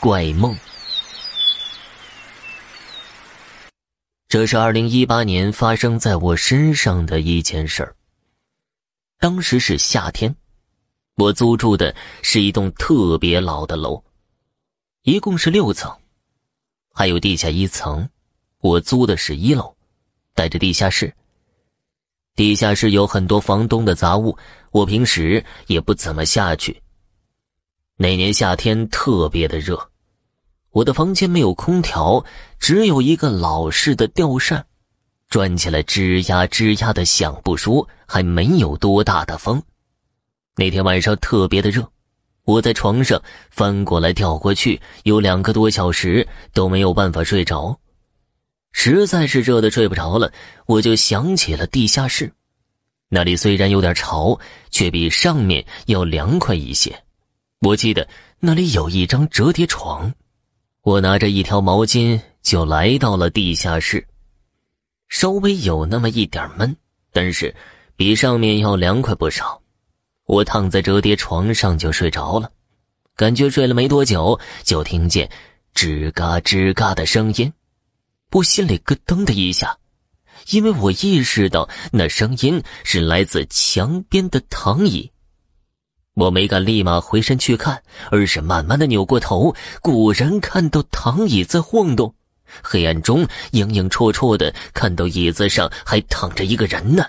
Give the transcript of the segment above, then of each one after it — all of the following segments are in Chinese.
怪梦。这是二零一八年发生在我身上的一件事儿。当时是夏天，我租住的是一栋特别老的楼，一共是六层，还有地下一层。我租的是一楼，带着地下室。地下室有很多房东的杂物，我平时也不怎么下去。那年夏天特别的热。我的房间没有空调，只有一个老式的吊扇，转起来吱呀吱呀的响不说，还没有多大的风。那天晚上特别的热，我在床上翻过来调过去，有两个多小时都没有办法睡着，实在是热的睡不着了，我就想起了地下室，那里虽然有点潮，却比上面要凉快一些。我记得那里有一张折叠床。我拿着一条毛巾就来到了地下室，稍微有那么一点闷，但是比上面要凉快不少。我躺在折叠床上就睡着了，感觉睡了没多久，就听见吱嘎吱嘎的声音，我心里咯噔的一下，因为我意识到那声音是来自墙边的躺椅。我没敢立马回身去看，而是慢慢的扭过头，果然看到躺椅在晃动。黑暗中影影绰绰的看到椅子上还躺着一个人呢，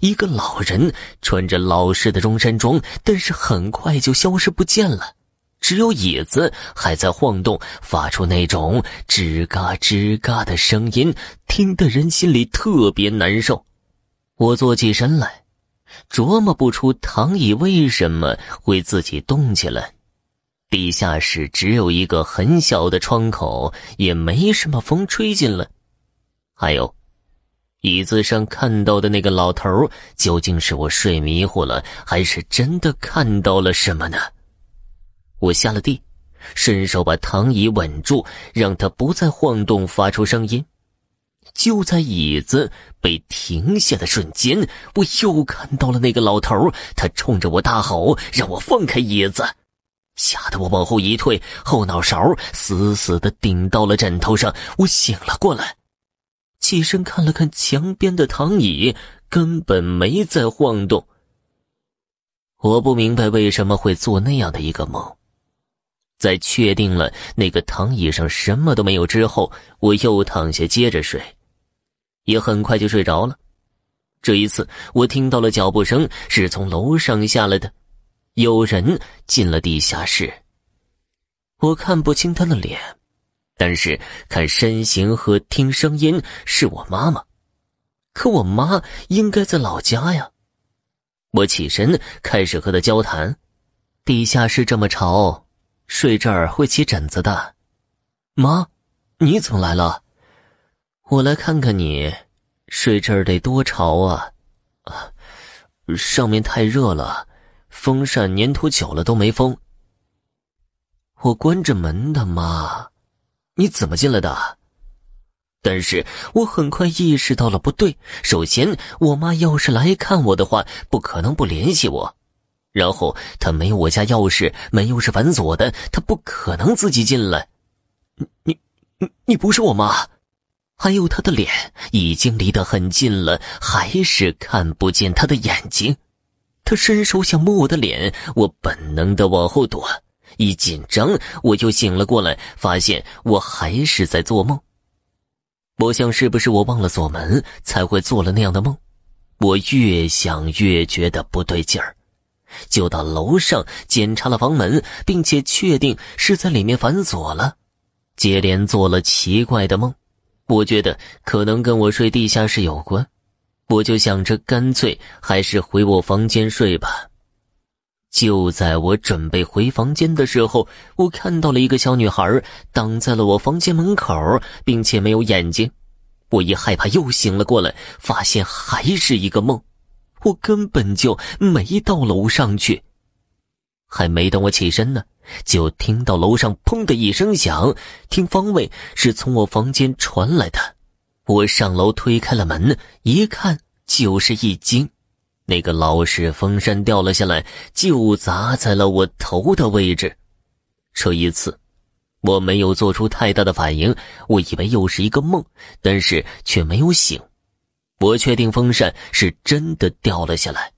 一个老人穿着老式的中山装，但是很快就消失不见了，只有椅子还在晃动，发出那种吱嘎吱嘎的声音，听得人心里特别难受。我坐起身来。琢磨不出躺椅为什么会自己动起来。地下室只有一个很小的窗口，也没什么风吹进来。还有，椅子上看到的那个老头，究竟是我睡迷糊了，还是真的看到了什么呢？我下了地，伸手把躺椅稳住，让它不再晃动，发出声音。就在椅子被停下的瞬间，我又看到了那个老头他冲着我大吼，让我放开椅子，吓得我往后一退，后脑勺死死的顶到了枕头上。我醒了过来，起身看了看墙边的躺椅，根本没在晃动。我不明白为什么会做那样的一个梦。在确定了那个躺椅上什么都没有之后，我又躺下接着睡。也很快就睡着了。这一次，我听到了脚步声，是从楼上下来的，有人进了地下室。我看不清他的脸，但是看身形和听声音是我妈妈。可我妈应该在老家呀。我起身开始和他交谈。地下室这么潮，睡这儿会起疹子的。妈，你怎么来了？我来看看你，睡这儿得多潮啊！啊，上面太热了，风扇粘土久了都没风。我关着门的妈，你怎么进来的？但是我很快意识到了不对。首先，我妈要是来看我的话，不可能不联系我。然后，他没有我家钥匙，门又是反锁的，他不可能自己进来。你你你不是我妈。还有他的脸已经离得很近了，还是看不见他的眼睛。他伸手想摸我的脸，我本能的往后躲。一紧张，我就醒了过来，发现我还是在做梦。我想是不是我忘了锁门，才会做了那样的梦？我越想越觉得不对劲儿，就到楼上检查了房门，并且确定是在里面反锁了，接连做了奇怪的梦。我觉得可能跟我睡地下室有关，我就想着干脆还是回我房间睡吧。就在我准备回房间的时候，我看到了一个小女孩挡在了我房间门口，并且没有眼睛。我一害怕又醒了过来，发现还是一个梦，我根本就没到楼上去。还没等我起身呢，就听到楼上砰的一声响，听方位是从我房间传来的。我上楼推开了门，一看就是一惊，那个老式风扇掉了下来，就砸在了我头的位置。这一次，我没有做出太大的反应，我以为又是一个梦，但是却没有醒。我确定风扇是真的掉了下来，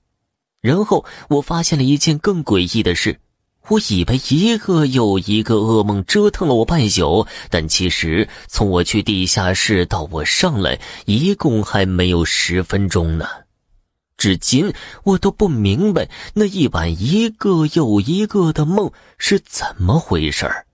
然后我发现了一件更诡异的事。我以为一个又一个噩梦折腾了我半宿，但其实从我去地下室到我上来，一共还没有十分钟呢。至今我都不明白那一晚一个又一个的梦是怎么回事儿。